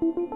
Thank